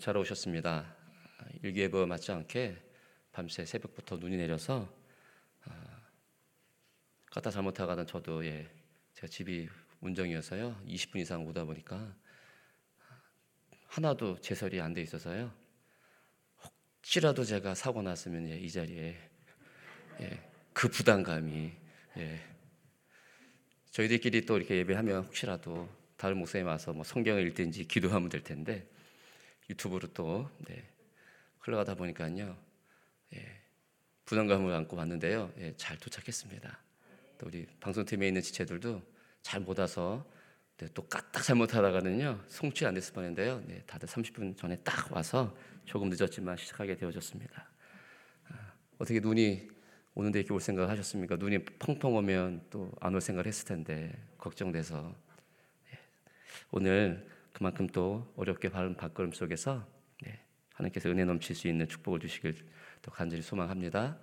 잘 오셨습니다. 일기예보 맞지 않게 밤새 새벽부터 눈이 내려서 갔다 아, 잘못하가던 저도 예, 제가 집이 운정이어서요. 20분 이상 오다 보니까 하나도 제설이 안 돼 있어서요. 혹시라도 제가 사고 났으면 예, 이 자리에 예, 그 부담감이 예, 저희들끼리 또 이렇게 예배하면 혹시라도 다른 목사님 와서 뭐 성경을 읽든지 기도하면 될 텐데 유튜브로 또 네, 흘러가다 보니까요 예, 부담감을 안고 왔는데요 예, 잘 도착했습니다. 또 우리 방송팀에 있는 지체들도 잘 못 와서 네, 또 까딱 잘못하다가는요 송치 안 됐을 뻔했는데요 네, 다들 30분 전에 딱 와서 조금 늦었지만 시작하게 되어졌습니다. 아, 어떻게 눈이 오는데 이렇게 올 생각 하셨습니까? 눈이 펑펑 오면 또 안 올 생각을 했을 텐데 걱정돼서 예, 오늘 그만큼 또 어렵게 밟은 발걸음 속에서 네, 하나님께서 은혜 넘칠 수 있는 축복을 주시길 또 간절히 소망합니다.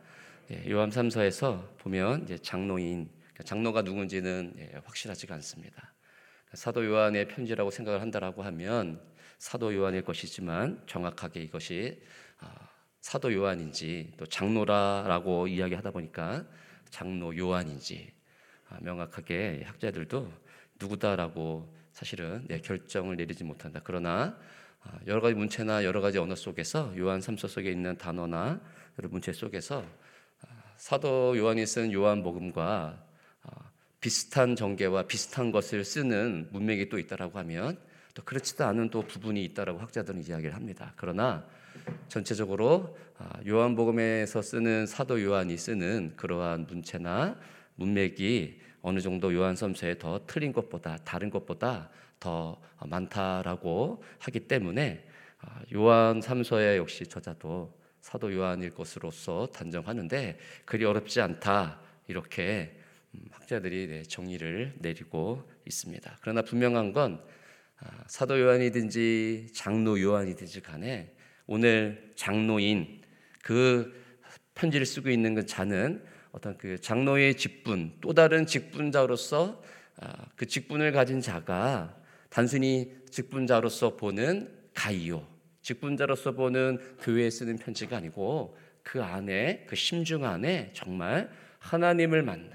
예, 요한 3서에서 보면 이제 장로인 그러니까 장로가 누군지는 예, 확실하지가 않습니다. 사도 요한의 편지라고 생각을 한다라고 하면 사도 요한일 것이지만 정확하게 이것이 아, 사도 요한인지 또 장로라라고 이야기하다 보니까 장로 요한인지 아, 명확하게 학자들도 누구다라고 사실은 네, 결정을 내리지 못한다. 그러나 아, 여러 가지 문체나 여러 가지 언어 속에서 요한 3서 속에 있는 단어나 여러 문체 속에서 아, 사도 요한이 쓴 요한복음과 비슷한 정계와 비슷한 것을 쓰는 문맥이 또 있다라고 하면 또 그렇지도 않은 또 부분이 있다라고 학자들은 이야기를 합니다. 그러나 전체적으로 아, 요한복음에서 쓰는 사도 요한이 쓰는 그러한 문체나 문맥이 어느 정도 요한섬서에 더 틀린 것보다 다른 것보다 더 많다라고 하기 때문에 아, 요한 3서의 역시 저자도 사도 요한일 것으로서 단정하는데 그리 어렵지 않다 이렇게 음, 학자들이 네, 정의를 내리고 있습니다. 그러나 분명한 건 아, 사도 요한이든지 장로 요한이든지 간에 오늘 장로인 그 편지를 쓰고 있는 그 자는 어떤 그 장로의 직분 또 다른 직분자로서 아, 그 직분을 가진 자가 단순히 직분자로서 보는 가이오 직분자로서 보는 교회에 쓰는 편지가 아니고 그 안에 그 심중 안에 정말 하나님을 만난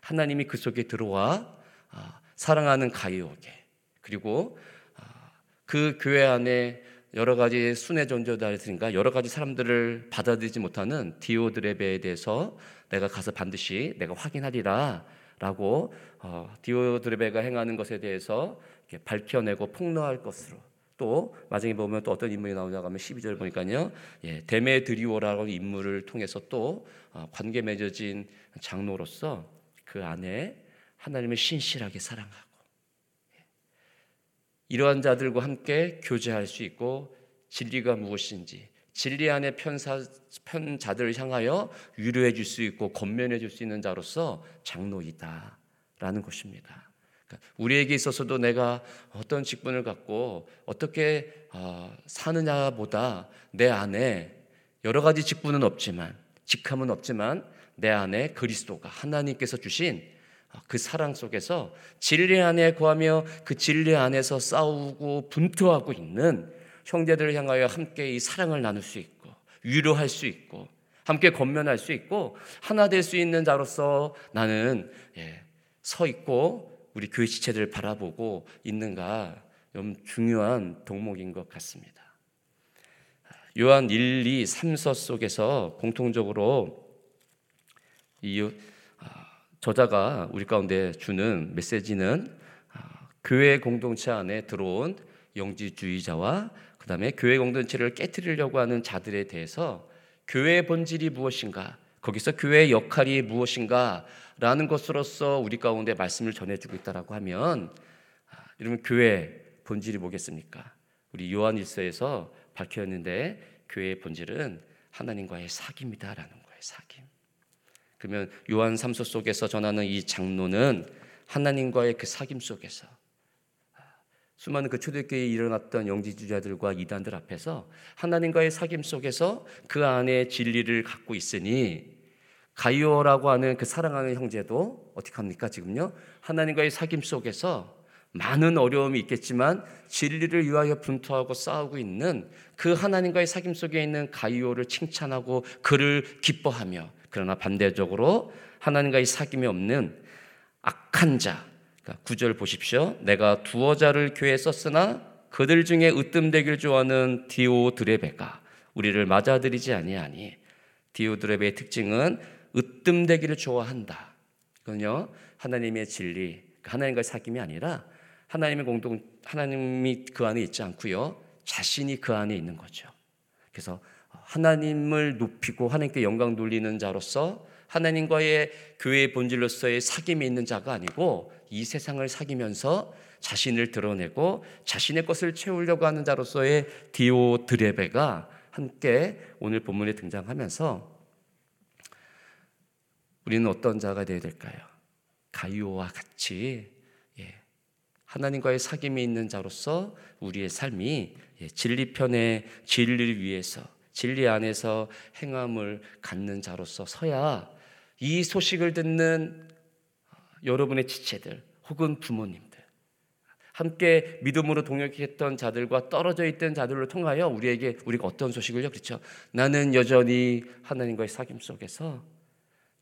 하나님이 그 속에 들어와 아, 사랑하는 가이오에게 그리고 아, 그 교회 안에 여러 가지 순회 존재들인가 여러 가지 사람들을 받아들이지 못하는 디오드레베에 대해서 내가 가서 반드시 내가 확인하리라 라고 어, 디오드레베가 행하는 것에 대해서 밝혀내고 폭로할 것으로 또 마지막에 보면 또 어떤 인물이 나오냐고 하면 12절 보니까요. 예, 데메드리오라고 인물을 통해서 또 어, 관계 맺어진 장로로서 그 안에 하나님을 신실하게 사랑하고 이러한 자들과 함께 교제할 수 있고 진리가 무엇인지 진리 안에 편사, 편자들을 향하여 위로해 줄 수 있고 건면해 줄 수 있는 자로서 장로이다 라는 것입니다. 그러니까 우리에게 있어서도 내가 어떤 직분을 갖고 어떻게 어, 사느냐보다 내 안에 여러 가지 직분은 없지만 직함은 없지만 내 안에 그리스도가 하나님께서 주신 그 사랑 속에서 진리 안에 구하며 그 진리 안에서 싸우고 분투하고 있는 형제들을 향하여 함께 이 사랑을 나눌 수 있고 위로할 수 있고 함께 건면할 수 있고 하나 될 수 있는 자로서 나는 예, 서 있고 우리 교회 지체들을 바라보고 있는가 좀 중요한 덕목인 것 같습니다. 요한 1, 2, 3서 속에서 공통적으로 이 저자가 우리 가운데 주는 메시지는 아, 교회 공동체 안에 들어온 영지주의자와 그다음에 교회 공동체를 깨뜨리려고 하는 자들에 대해서 교회의 본질이 무엇인가, 거기서 교회의 역할이 무엇인가 라는 것으로서 우리 가운데 말씀을 전해주고 있다라고 하면 아, 여러분 교회 본질이 뭐겠습니까? 우리 요한일서에서 밝혀졌는데 교회의 본질은 하나님과의 사귐이다라는 거예요. 사귐. 그러면 요한 3서 속에서 전하는 이 장로는 하나님과의 그 사귐 속에서 수많은 그 초대교회에 일어났던 영지주자들과 이단들 앞에서 하나님과의 사귐 속에서 그 안에 진리를 갖고 있으니 가이오라고 하는 그 사랑하는 형제도 어떻게 합니까 지금요? 하나님과의 사귐 속에서 많은 어려움이 있겠지만 진리를 위하여 분투하고 싸우고 있는 그 하나님과의 사귐 속에 있는 가이오를 칭찬하고 그를 기뻐하며 그러나 반대적으로 하나님과의 사귐이 없는 악한 자 그러니까 구절 보십시오. 내가 두어 자를 교회에 썼으나 그들 중에 으뜸되길 좋아하는 디오드레베가 우리를 맞아들이지 아니하니 디오드레베의 특징은 으뜸되기를 좋아한다. 이건요 하나님의 진리, 하나님과의 사귐이 아니라 하나님의 공동 하나님이 그 안에 있지 않고요 자신이 그 안에 있는 거죠. 그래서 하나님을 높이고 하나님께 영광 돌리는 자로서 하나님과의 교회의 본질로서의 사귐이 있는 자가 아니고 이 세상을 사귀면서 자신을 드러내고 자신의 것을 채우려고 하는 자로서의 디오드레베가 함께 오늘 본문에 등장하면서 우리는 어떤 자가 되어야 될까요? 가이오와 같이 예, 하나님과의 사귐이 있는 자로서 우리의 삶이 예, 진리편의 진리를 위해서 진리 안에서 행함을 갖는 자로서 서야 이 소식을 듣는 여러분의 지체들 혹은 부모님들 함께 믿음으로 동역했던 자들과 떨어져 있던 자들을 통하여 우리에게 우리가 어떤 소식을요? 그렇죠. 나는 여전히 하나님과의 사귐 속에서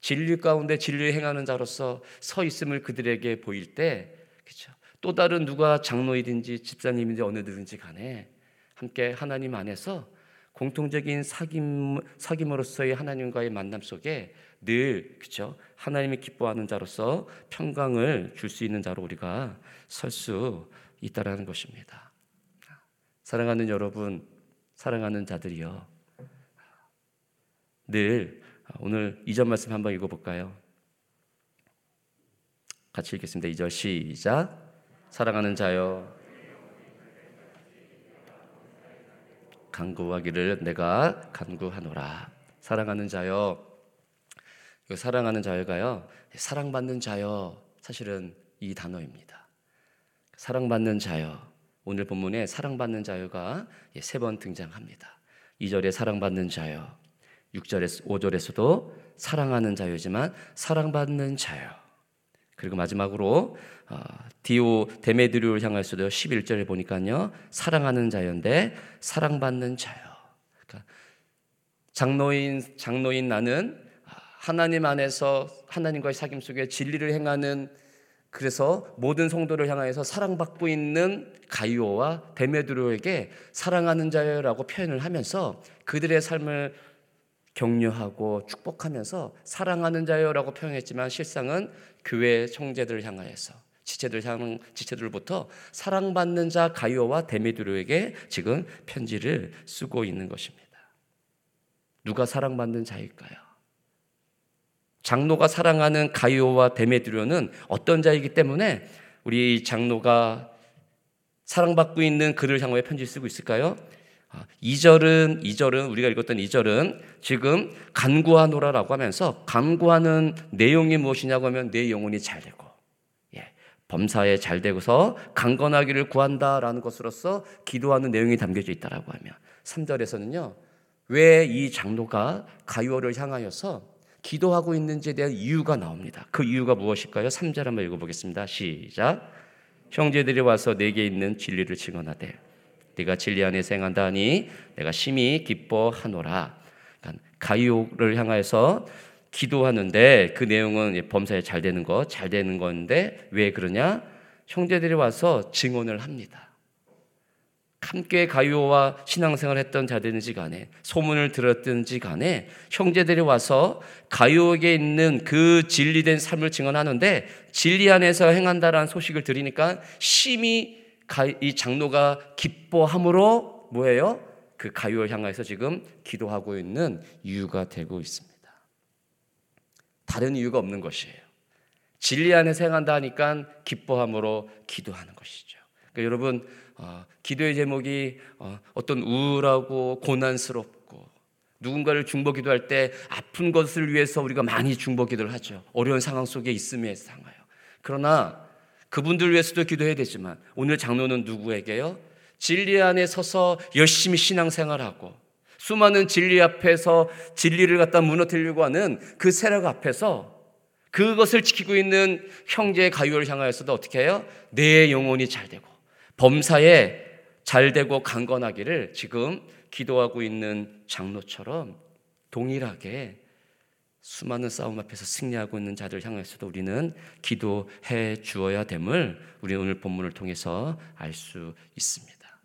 진리 가운데 진리를 행하는 자로서 서 있음을 그들에게 보일 때 그렇죠. 또 다른 누가 장로이든지 집사님인지 어느든지 간에 함께 하나님 안에서 공통적인 사귐 사귐으로서의 하나님과의 만남 속에 늘 그렇죠 하나님이 기뻐하는 자로서 평강을 줄 수 있는 자로 우리가 설 수 있다라는 것입니다. 사랑하는 여러분, 사랑하는 자들이여, 늘 오늘 이절 말씀 한번 읽어볼까요? 같이 읽겠습니다. 2절 시작. 사랑하는 자여, 간구하기를 내가 간구하노라. 사랑하는 자여, 사랑하는 자여가요, 사랑받는 자여, 사실은 이 단어입니다. 사랑받는 자여. 오늘 본문에 사랑받는 자여가 세 번 등장합니다. 2절에 사랑받는 자여, 6절에 5절에서도 사랑하는 자여지만 사랑받는 자여. 그리고 마지막으로 어, 디오 데메드류를 향해서도 11절에 보니까요. 사랑하는 자여인데 사랑받는 자여. 그러니까 장로인 장로인 나는 하나님 안에서 하나님과의 사귐 속에 진리를 행하는 그래서 모든 성도를 향하여서 사랑받고 있는 가이오와 데메드로에게 사랑하는 자여라고 표현을 하면서 그들의 삶을 격려하고 축복하면서 사랑하는 자여라고 표현했지만 실상은 교회 총재들을 향하여서 지체들 향 지체들부터 사랑받는 자 가이오와 데메드로에게 지금 편지를 쓰고 있는 것입니다. 누가 사랑받는 자일까요? 장로가 사랑하는 가이오와 데메드로는 어떤 자이기 때문에 우리 장로가 사랑받고 있는 그를 향하여 편지를 쓰고 있을까요? 2절은 아, 2절은 우리가 읽었던 2절은 지금 간구하노라라고 하면서 간구하는 내용이 무엇이냐고 하면 내 영혼이 잘 되고 예, 범사에 잘 되고서 강건하기를 구한다라는 것으로서 기도하는 내용이 담겨져 있다라고 하면 3절에서는요. 왜 이 장로가 가요를 향하여서 기도하고 있는지에 대한 이유가 나옵니다. 그 이유가 무엇일까요? 3절 한번 읽어 보겠습니다. 시작. 형제들이 와서 내게 있는 진리를 증언하되 네가 진리 안에 생한다니 내가 심히 기뻐하노라. 그러니까 가이오를 향해서 기도하는데 그 내용은 범사에 잘 되는 거, 잘 되는 건데 왜 그러냐? 형제들이 와서 증언을 합니다. 함께 가요와 신앙생활 했던 자들인지 간에 소문을 들었든지 간에 형제들이 와서 가요에게 있는 그 진리된 삶을 증언하는데 진리 안에서 행한다라는 소식을 들으니까 심히 이 장로가 기뻐함으로 뭐예요? 그 가요를 향해서 지금 기도하고 있는 이유가 되고 있습니다. 다른 이유가 없는 것이에요. 진리 안에서 행한다 하니까 기뻐함으로 기도하는 것이죠. 그러니까 여러분 어, 기도의 제목이 어, 어떤 우울하고 고난스럽고 누군가를 중보 기도할 때 아픈 것을 위해서 우리가 많이 중보 기도를 하죠. 어려운 상황 속에 있음에 상하여. 그러나 그분들 위해서도 기도해야 되지만 오늘 장로는 누구에게요? 진리 안에 서서 열심히 신앙생활하고 수많은 진리 앞에서 진리를 갖다 무너뜨리려고 하는 그 세력 앞에서 그것을 지키고 있는 형제의 가요를 향하여서도 어떻게 해요? 내 영혼이 잘 되고 범사에 잘 되고 강건하기를 지금 기도하고 있는 장로처럼 동일하게 수많은 싸움 앞에서 승리하고 있는 자들 향해서도 우리는 기도해 주어야 됨을 우리 오늘 본문을 통해서 알 수 있습니다.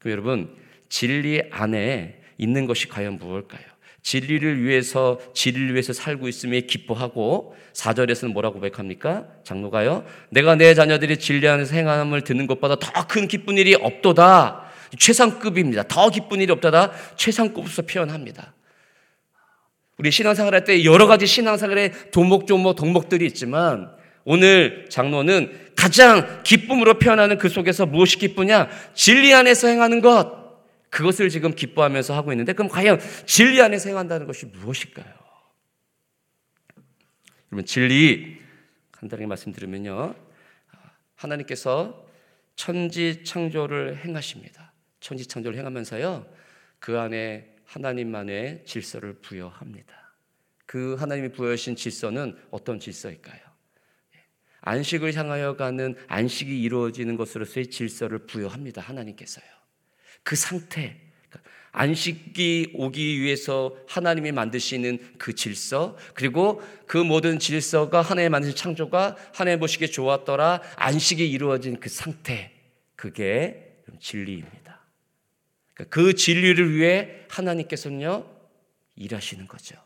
그럼 여러분 진리 안에 있는 것이 과연 무엇일까요? 진리를 위해서 진리를 위해서 살고 있음에 기뻐하고 4절에서는 뭐라고 고백합니까? 장로가요. 내가 내 자녀들이 진리 안에서 행함을 듣는 것보다 더 큰 기쁜 일이 없도다. 최상급입니다. 더 기쁜 일이 없다다. 최상급으로 표현합니다. 우리 신앙생활 할 때 여러 가지 신앙생활의 도목조목 덕목들이 있지만 오늘 장로는 가장 기쁨으로 표현하는 그 속에서 무엇이 기쁘냐? 진리 안에서 행하는 것. 그것을 지금 기뻐하면서 하고 있는데 그럼 과연 진리 안에서 행한다는 것이 무엇일까요? 그러면 진리 간단하게 말씀드리면요. 하나님께서 천지 창조를 행하십니다. 천지 창조를 행하면서요. 그 안에 하나님만의 질서를 부여합니다. 그 하나님이 부여하신 질서는 어떤 질서일까요? 안식을 향하여 가는 안식이 이루어지는 것으로서의 질서를 부여합니다. 하나님께서요. 그 상태, 그러니까 안식이 오기 위해서 하나님이 만드시는 그 질서, 그리고 그 모든 질서가 하나님 만드신 창조가 하나님 보시기에 좋았더라, 안식이 이루어진 그 상태, 그게 진리입니다. 그러니까 그 진리를 위해 하나님께서는요, 일하시는 거죠.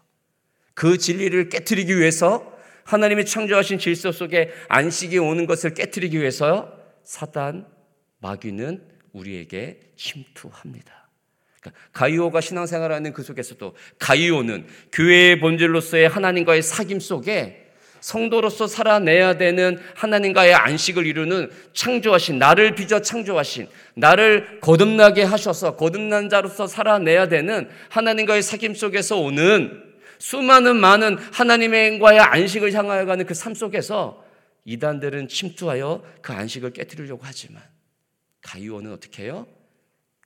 그 진리를 깨뜨리기 위해서 하나님이 창조하신 질서 속에 안식이 오는 것을 깨뜨리기 위해서 사단, 마귀는 우리에게 침투합니다. 그러니까 가이오가 신앙생활하는 그 속에서도 가이오는 교회의 본질로서의 하나님과의 사귐 속에 성도로서 살아내야 되는 하나님과의 안식을 이루는 창조하신 나를 빚어 창조하신 나를 거듭나게 하셔서 거듭난 자로서 살아내야 되는 하나님과의 사귐 속에서 오는 수많은 많은 하나님과의 안식을 향하여 가는 그 삶 속에서 이단들은 침투하여 그 안식을 깨뜨리려고 하지만 가이오는 어떻게 해요?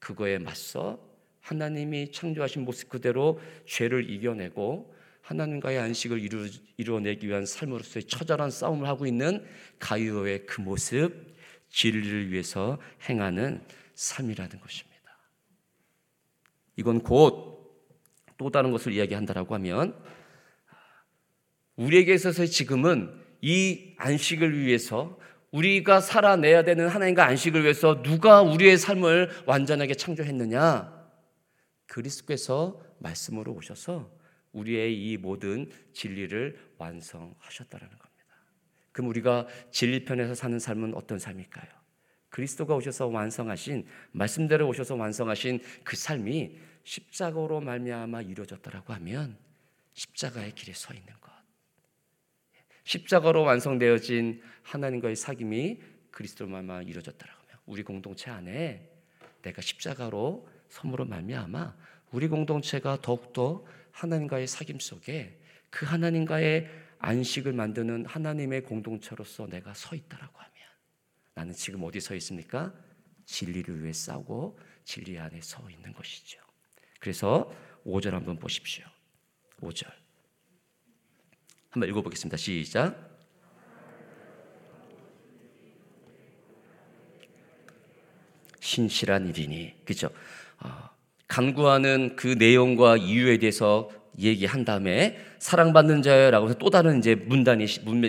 그거에 맞서 하나님이 창조하신 모습 그대로 죄를 이겨내고 하나님과의 안식을 이루, 이루어내기 위한 삶으로서의 처절한 싸움을 하고 있는 가이오의 그 모습, 진리를 위해서 행하는 삶이라는 것입니다. 이건 곧 또 다른 것을 이야기한다라고 하면 우리에게 있어서 지금은 이 안식을 위해서 우리가 살아내야 되는 하나님과 안식을 위해서 누가 우리의 삶을 완전하게 창조했느냐? 그리스도께서 말씀으로 오셔서 우리의 이 모든 진리를 완성하셨다라는 겁니다. 그럼 우리가 진리편에서 사는 삶은 어떤 삶일까요? 그리스도가 오셔서 완성하신 말씀대로 오셔서 완성하신 그 삶이 십자가로 말미암아 이루어졌다라고 하면 십자가의 길에 서 있는 것. 십자가로 완성되어진 하나님과의 사귐이 그리스도로 말미암아 이루어졌다라고 하면 우리 공동체 안에 내가 십자가로 섬으로 말미암아 우리 공동체가 더욱더 하나님과의 사귐 속에 그 하나님과의 안식을 만드는 하나님의 공동체로서 내가 서 있다라고 하면 나는 지금 어디 서 있습니까? 진리를 위해 싸우고 진리 안에 서 있는 것이죠. 그래서 5절 한번 보십시오. 5절. 한번 읽어보겠습니다. 시작. 신실한 일이니, 그죠? 어, 간구하는 그 내용과 이유에 대해서 얘기한 다음에 사랑받는 자여라고 해서 또 다른 이제 문단이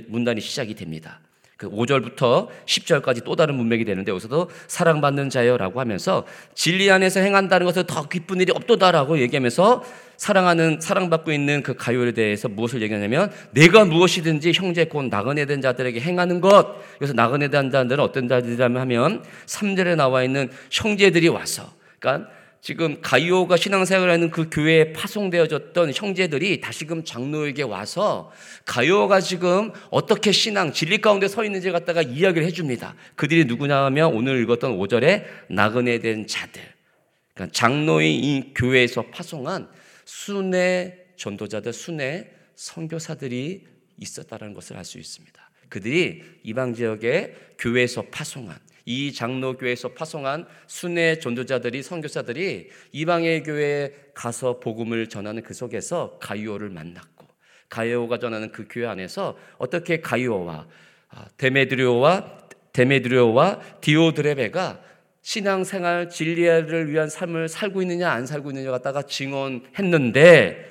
문단이 시작이 됩니다. 그 5절부터 10절까지 또 다른 문맥이 되는데 여기서도 사랑받는 자여라고 하면서 진리 안에서 행한다는 것은 더 기쁜 일이 없도다라고 얘기하면서 사랑하는 사랑받고 있는 그 가요에 대해서 무엇을 얘기하냐면 내가 무엇이든지 형제 곧 나그네 된 자들에게 행하는 것. 그래서 나그네 된 자들은 어떤 자들이라면 하면 3절에 나와 있는 형제들이 와서 그러니까 지금 가이오가 신앙생활 하는 그 교회에 파송되어졌던 형제들이 다시금 장로에게 와서 가이오가 지금 어떻게 신앙 진리 가운데 서 있는지 갖다가 이야기를 해줍니다. 그들이 누구냐 하면 오늘 읽었던 5절에 나그네 된 자들. 그러니까 장로의 이 교회에서 파송한 순회 전도자들, 순회 선교사들이 있었다는 것을 알 수 있습니다. 그들이 이방 지역의 교회에서 파송한 이 장로교회에서 파송한 순회 전도자들이 선교사들이 이방의 교회에 가서 복음을 전하는 그 속에서 가이오를 만났고 가이오가 전하는 그 교회 안에서 어떻게 가이오와 아, 데메드리오와 데메드리오와 디오드레베가 신앙생활 진리를 위한 삶을 살고 있느냐 안 살고 있느냐 갖다가 증언했는데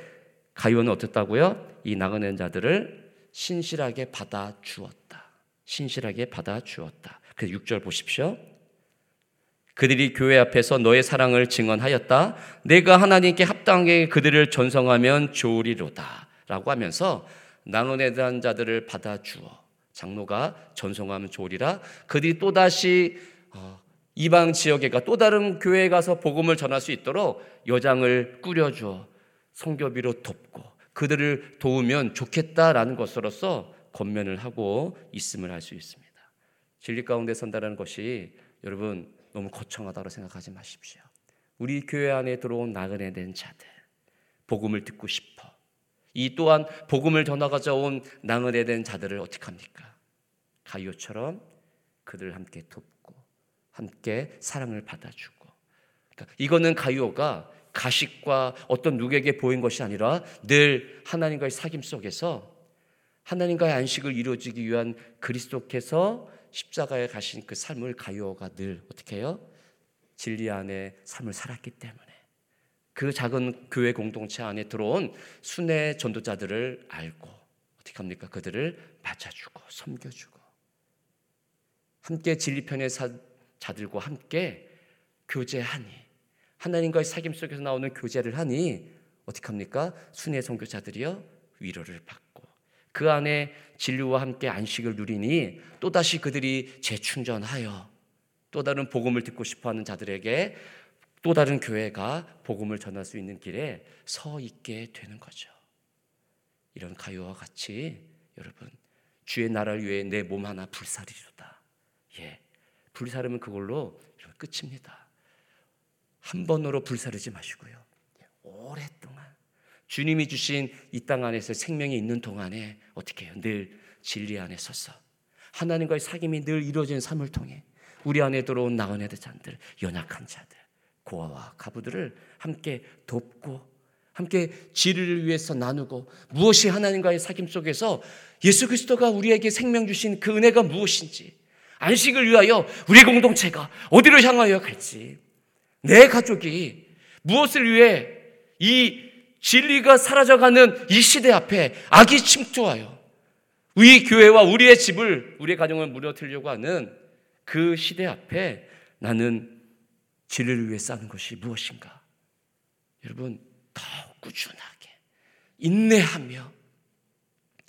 가이오는 어땠다고요? 이 나그네 자들을 신실하게 받아 주었다. 신실하게 받아 주었다. 그래서 6절 보십시오. 그들이 교회 앞에서 너의 사랑을 증언하였다. 내가 하나님께 합당하게 그들을 전성하면 좋으리로다. 라고 하면서 나눈에 대한 자들을 받아 주어 장로가 전송하면 좋으리라. 그들이 또다시 어, 이방 지역에 가 또 다른 교회에 가서 복음을 전할 수 있도록 여장을 꾸려주어 성교비로 돕고 그들을 도우면 좋겠다라는 것으로서 권면을 하고 있음을 알 수 있습니다. 진리 가운데 선다라는 것이 여러분 너무 거창하다고 생각하지 마십시오. 우리 교회 안에 들어온 나그네 된 자들, 복음을 듣고 싶어. 이 또한 복음을 전하고자 온 나그네 된 자들을 어떻게 합니까? 가요처럼 그들을 함께 돕고 함께 사랑을 받아주고. 그러니까 이거는 가요가 가식과 어떤 누구에게 보인 것이 아니라 늘 하나님과의 사귐 속에서 하나님과의 안식을 이루어지기 위한 그리스도께서 십자가에 가신 그 삶을 가요가 늘 어떻게 해요? 진리 안에 삶을 살았기 때문에 그 작은 교회 공동체 안에 들어온 순회 전도자들을 알고 어떻게 합니까? 그들을 맞아주고 섬겨주고 함께 진리편의 자들과 함께 교제하니 하나님과의 사귐 속에서 나오는 교제를 하니 어떻게 합니까? 순회 선교자들이요 위로를 받고 그 안에 진리와 함께 안식을 누리니 또다시 그들이 재충전하여 또 다른 복음을 듣고 싶어 하는 자들에게 또 다른 교회가 복음을 전할 수 있는 길에 서 있게 되는 거죠. 이런 가요와 같이 여러분 주의 나라를 위해 내 몸 하나 불사리로다. 예. 불사르면 그걸로 끝입니다. 한 번으로 불사르지 마시고요. 오랫동안 주님이 주신 이 땅 안에서 생명이 있는 동안에 어떻게 해요? 늘 진리 안에 서서 하나님과의 사귐이 늘 이루어진 삶을 통해 우리 안에 들어온 나은애들 잔들, 연약한 자들, 고아와 가부들을 함께 돕고 함께 진리를 위해서 나누고 무엇이 하나님과의 사귐 속에서 예수 그리스도가 우리에게 생명 주신 그 은혜가 무엇인지 안식을 위하여 우리 공동체가 어디로 향하여 갈지 내 가족이 무엇을 위해 이 진리가 사라져가는 이 시대 앞에 악이 침투하여 우리 교회와 우리의 집을 우리의 가정을 무너뜨리려고 하는 그 시대 앞에 나는 진리를 위해 싸는 것이 무엇인가? 여러분 더욱 꾸준하게 인내하며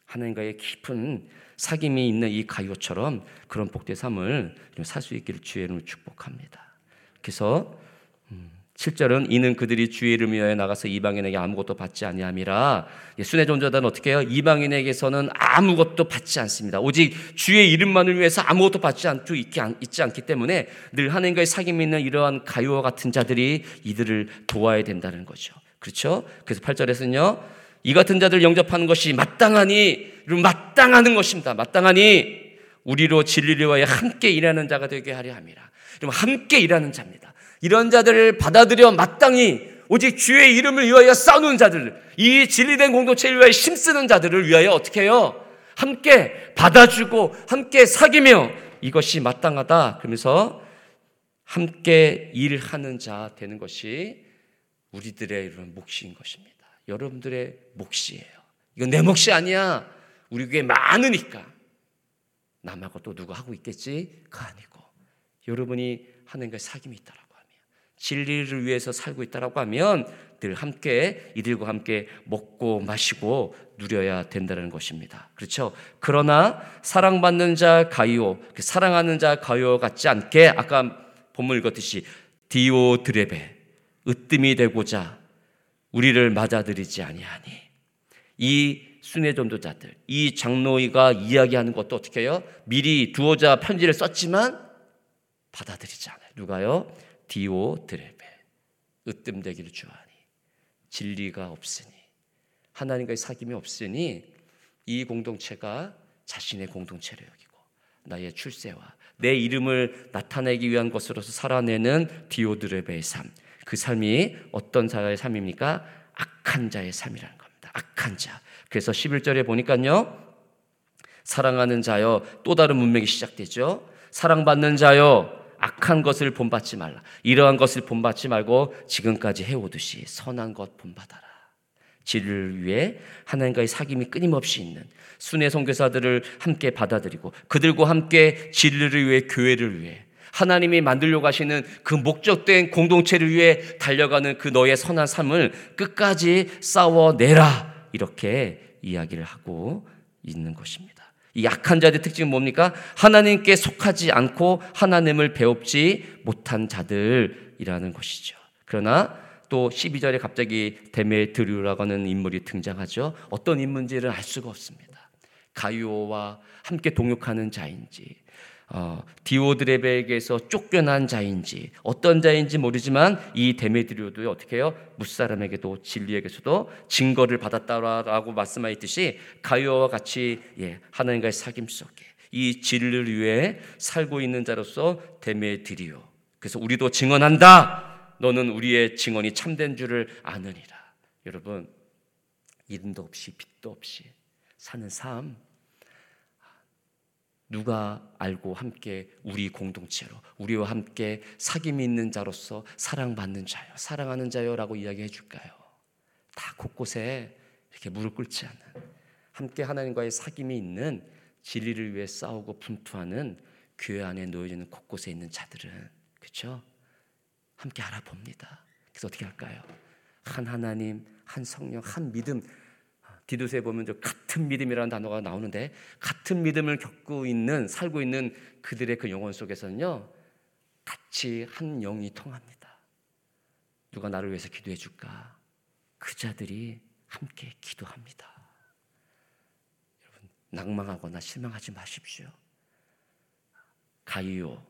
하나님과의 깊은 사귐이 있는 이 가요처럼 그런 복된 삶을 살 수 있기를 주의 이름으로 축복합니다. 그래서 7절은 이는 그들이 주의 이름 위하여 나가서 이방인에게 아무것도 받지 아니함이라 순회 존재들은 어떻게 해요? 이방인에게서는 아무것도 받지 않습니다. 오직 주의 이름만을 위해서 아무것도 받지 않고 있지 않기 때문에 늘 하나님과의 사귐이 있는 이러한 가요와 같은 자들이 이들을 도와야 된다는 거죠. 그렇죠? 그래서 8절에서는요. 이 같은 자들 영접하는 것이 마땅하니 마땅하는 것입니다. 마땅하니 우리로 위하여 함께 일하는 자가 되게 하려 함이라. 함께 일하는 자입니다. 이런 자들을 받아들여 마땅히 오직 주의 이름을 위하여 싸우는 자들, 이 진리된 공동체를 위하여 힘쓰는 자들을 위하여 어떻게 해요? 함께 받아주고 함께 사귀며 이것이 마땅하다. 그러면서 함께 일하는 자 되는 것이 우리들의 이런 몫인 것입니다. 여러분들의 몫이에요. 이건 내 몫이 아니야. 우리 교회 많으니까. 남하고 또 누가 하고 있겠지? 그 아니고. 여러분이 하나님과 사귐이 있다라 진리를 위해서 살고 있다라고 하면 늘 함께 이들과 함께 먹고 마시고 누려야 된다는 것입니다. 그렇죠? 그러나 사랑받는 자 가이오, 그 사랑하는 자 가이오 같지 않게 아까 본문 읽었듯이 디오 드레베 으뜸이 되고자 우리를 맞아들이지 아니하니 이 순회 전도자들, 이 장로이가 이야기하는 것도 어떻게 해요? 미리 두어자 편지를 썼지만 받아들이지 않아요. 누가요? 디오 드레베 으뜸되기를 주하니 진리가 없으니 하나님과의 사귐이 없으니 이 공동체가 자신의 공동체로 여기고 나의 출세와 내 이름을 나타내기 위한 것으로서 살아내는 디오드레베의 삶. 그 삶이 어떤 자의 삶입니까? 악한 자의 삶이라는 겁니다. 악한 자. 그래서 11절에 보니까요. 사랑하는 자여 또 다른 문맥이 시작되죠. 사랑받는 자여 악한 것을 본받지 말라. 이러한 것을 본받지 말고 지금까지 해오듯이 선한 것 본받아라. 진리를 위해 하나님과의 사귐이 끊임없이 있는 순회 선교사들을 함께 받아들이고 그들과 함께 진리를 위해 교회를 위해 하나님이 만들려고 하시는 그 목적된 공동체를 위해 달려가는 그 너의 선한 삶을 끝까지 싸워내라. 이렇게 이야기를 하고 있는 것입니다. 이 약한 자들의 특징은 뭡니까? 하나님께 속하지 않고 하나님을 배웁지 못한 자들이라는 것이죠. 그러나 또 12절에 갑자기 데메드류라고 하는 인물이 등장하죠. 어떤 인물인지를 알 수가 없습니다. 가이오와 함께 동역하는 자인지, 어, 디오드레베에게서 쫓겨난 자인지 어떤 자인지 모르지만 이 데메드리오도 어떻게 해요? 무사람에게도 진리에게서도 증거를 받았다라고 말씀하였듯이 가요와 같이 예, 하나님과의 사귐 속에 이 진리를 위해 살고 있는 자로서 데메드리오 그래서 우리도 증언한다. 너는 우리의 증언이 참된 줄을 아느니라. 여러분 이름도 없이 빛도 없이 사는 삶 누가 알고 함께 우리 공동체로 우리와 함께 사귐이 있는 자로서 사랑받는 자요 사랑하는 자요라고 이야기해 줄까요? 다 곳곳에 이렇게 무릎 꿇지 않는 함께 하나님과의 사귐이 있는 진리를 위해 싸우고 분투하는 교회 안에 놓여지는 곳곳에 있는 자들은 그렇죠? 함께 알아봅니다. 그래서 어떻게 할까요? 한 하나님, 한 성령, 한 믿음 디도스에 보면 저 같은 믿음이라는 단어가 나오는데 같은 믿음을 겪고 있는 살고 있는 그들의 그 영혼 속에서는요 같이 한 영이 통합니다. 누가 나를 위해서 기도해 줄까? 그 자들이 함께 기도합니다. 여러분 낭망하거나 실망하지 마십시오. 가이오,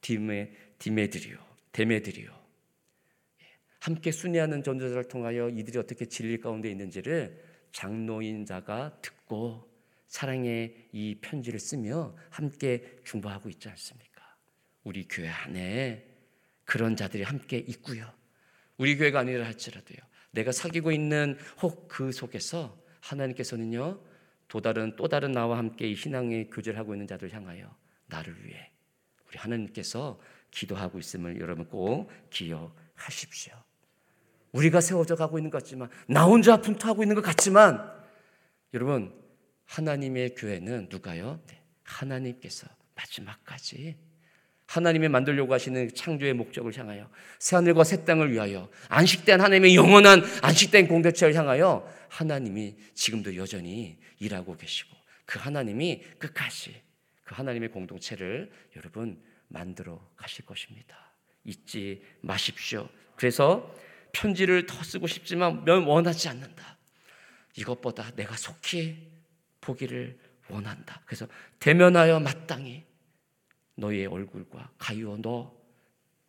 디메 디메드리오, 데메드리오 함께 순회하는 전도자를 통하여 이들이 어떻게 진리 가운데 있는지를 장로인 자가 듣고 사랑의 이 편지를 쓰며 함께 중보하고 있지 않습니까? 우리 교회 안에 그런 자들이 함께 있고요. 우리 교회가 아니라 할지라도요. 내가 사귀고 있는 혹 그 속에서 하나님께서는요. 또 다른 또 다른 나와 함께 신앙의 교제를 하고 있는 자들 향하여 나를 위해 우리 하나님께서 기도하고 있음을 여러분 꼭 기억하십시오. 우리가 세워져 가고 있는 것 같지만 나 혼자 분투하고 있는 것 같지만 여러분 하나님의 교회는 누가요? 네, 하나님께서 마지막까지 하나님의 만들려고 하시는 창조의 목적을 향하여 새 하늘과 새 땅을 위하여 안식된 하나님의 영원한 안식된 공동체를 향하여 하나님이 지금도 여전히 일하고 계시고 그 하나님이 끝까지 그 하나님의 공동체를 여러분 만들어 가실 것입니다. 잊지 마십시오. 그래서 편지를 더 쓰고 싶지만 원하지 않는다. 이것보다 내가 속히 보기를 원한다. 그래서 대면하여 마땅히 너의 얼굴과 가유어 너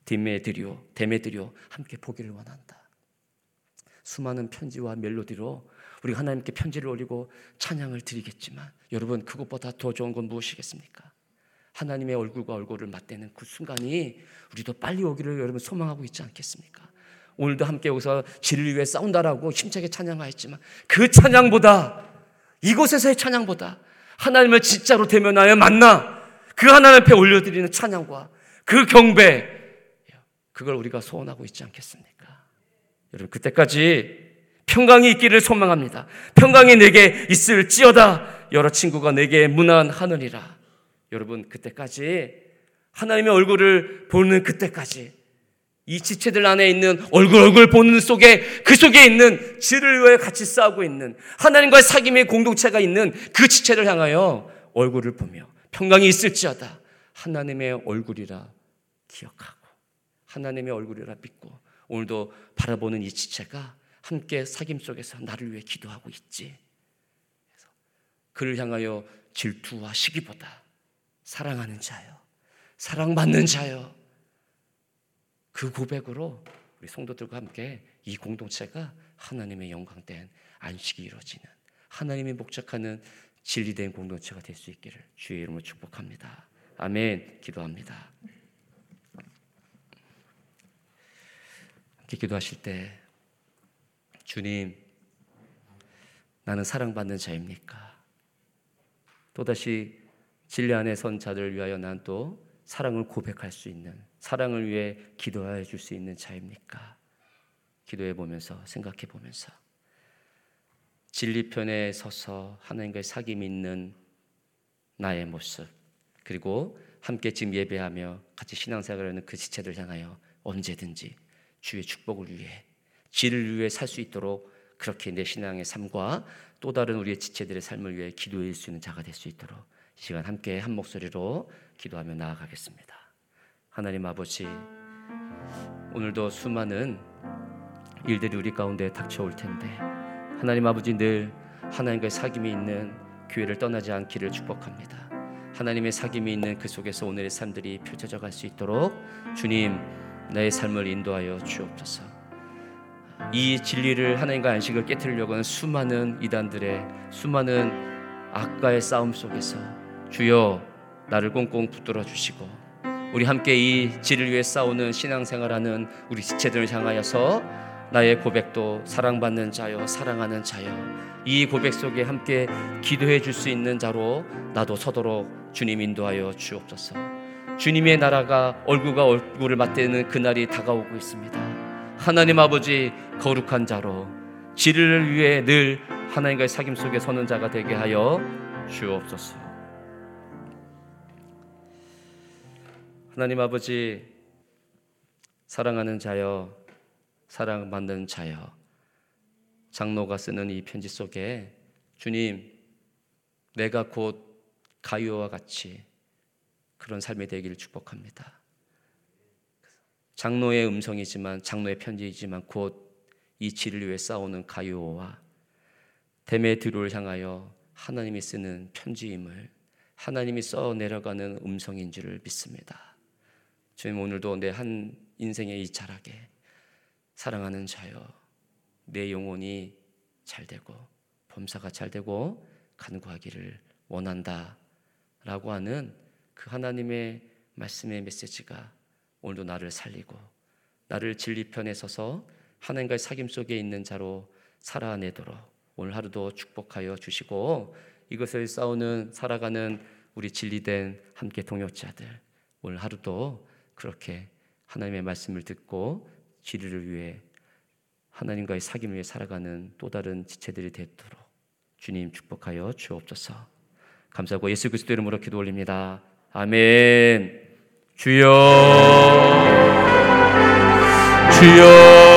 디메드리오 데메드리오 함께 보기를 원한다. 수많은 편지와 멜로디로 우리 하나님께 편지를 올리고 찬양을 드리겠지만 여러분 그것보다 더 좋은 건 무엇이겠습니까? 하나님의 얼굴과 얼굴을 맞대는 그 순간이 우리도 빨리 오기를 여러분 소망하고 있지 않겠습니까? 오늘도 함께 여기서 진리를 위해 싸운다라고 힘차게 찬양하였지만 그 찬양보다 이곳에서의 찬양보다 하나님을 진짜로 대면하여 만나 그 하나님 앞에 올려드리는 찬양과 그 경배 그걸 우리가 소원하고 있지 않겠습니까? 여러분 그때까지 평강이 있기를 소망합니다. 평강이 내게 있을지어다 여러 친구가 내게 무난하느니라. 여러분 그때까지 하나님의 얼굴을 보는 그때까지 이 지체들 안에 있는 얼굴 얼굴 보는 속에 그 속에 있는 질을 위해 같이 싸우고 있는 하나님과의 사귐의 공동체가 있는 그 지체를 향하여 얼굴을 보며 평강이 있을지어다 하나님의 얼굴이라 기억하고 하나님의 얼굴이라 믿고 오늘도 바라보는 이 지체가 함께 사귐 속에서 나를 위해 기도하고 있지. 그래서 그를 향하여 질투와 시기보다 사랑하는 자요, 사랑받는 자요. 그 고백으로 우리 성도들과 함께 이 공동체가 하나님의 영광된 안식이 이루어지는 하나님이 목적하는 진리된 공동체가 될 수 있기를 주의 이름으로 축복합니다. 아멘. 기도합니다. 함께 기도하실 때 주님 나는 사랑받는 자입니까? 또다시 진리 안에 선 자들을 위하여 난 또 사랑을 고백할 수 있는 사랑을 위해 기도해 줄 수 있는 자입니까? 기도해 보면서 생각해 보면서 진리편에 서서 하나님과의 사귐이 있는 나의 모습 그리고 함께 지금 예배하며 같이 신앙생활하는 그 지체들 향하여 언제든지 주의 축복을 위해 지를 위해 살 수 있도록 그렇게 내 신앙의 삶과 또 다른 우리의 지체들의 삶을 위해 기도할 수 있는 자가 될 수 있도록 이 시간 함께 한 목소리로 기도하며 나아가겠습니다. 하나님 아버지 오늘도 수많은 일들이 우리 가운데 닥쳐올 텐데 하나님 아버지 늘 하나님과의 사귐이 있는 교회를 떠나지 않기를 축복합니다. 하나님의 사귐이 있는 그 속에서 오늘의 삶들이 펼쳐져 갈 수 있도록 주님 나의 삶을 인도하여 주옵소서. 이 진리를 하나님과 안식을 깨뜨리려고 하는 수많은 이단들의 수많은 악과의 싸움 속에서 주여 나를 꽁꽁 붙들어 주시고 우리 함께 이 진리를 위해 싸우는 신앙생활하는 우리 지체들을 향하여서 나의 고백도 사랑받는 자여 사랑하는 자여 이 고백 속에 함께 기도해 줄 수 있는 자로 나도 서도록 주님 인도하여 주옵소서. 주님의 나라가 얼굴과 얼굴을 맞대는 그날이 다가오고 있습니다. 하나님 아버지 거룩한 자로 지를 위해 늘 하나님과의 사귐 속에 서는 자가 되게 하여 주옵소서. 하나님 아버지 사랑하는 자여 사랑받는 자여 장로가 쓰는 이 편지 속에 주님 내가 곧 가유와 같이 그런 삶이 되기를 축복합니다. 장로의 음성이지만 장로의 편지이지만 곧 이 진리를 위해 싸우는 가유와 데메드로를 향하여 하나님이 쓰는 편지임을 하나님이 써 내려가는 음성인 줄을 믿습니다. 주님 오늘도 내 한 인생의 이 자락에 사랑하는 자여 내 영혼이 잘 되고 범사가 잘 되고 간구하기를 원한다 라고 하는 그 하나님의 말씀의 메시지가 오늘도 나를 살리고 나를 진리 편에 서서 하나님과의 사귐 속에 있는 자로 살아내도록 오늘 하루도 축복하여 주시고 이것을 싸우는 살아가는 우리 진리된 함께 동역자들 오늘 하루도 그렇게 하나님의 말씀을 듣고 진리를 위해 하나님과의 사귐을 위해 살아가는 또 다른 지체들이 되도록 주님 축복하여 주옵소서. 감사하고 예수 그리스도 이름으로 기도 올립니다. 아멘. 주여 주여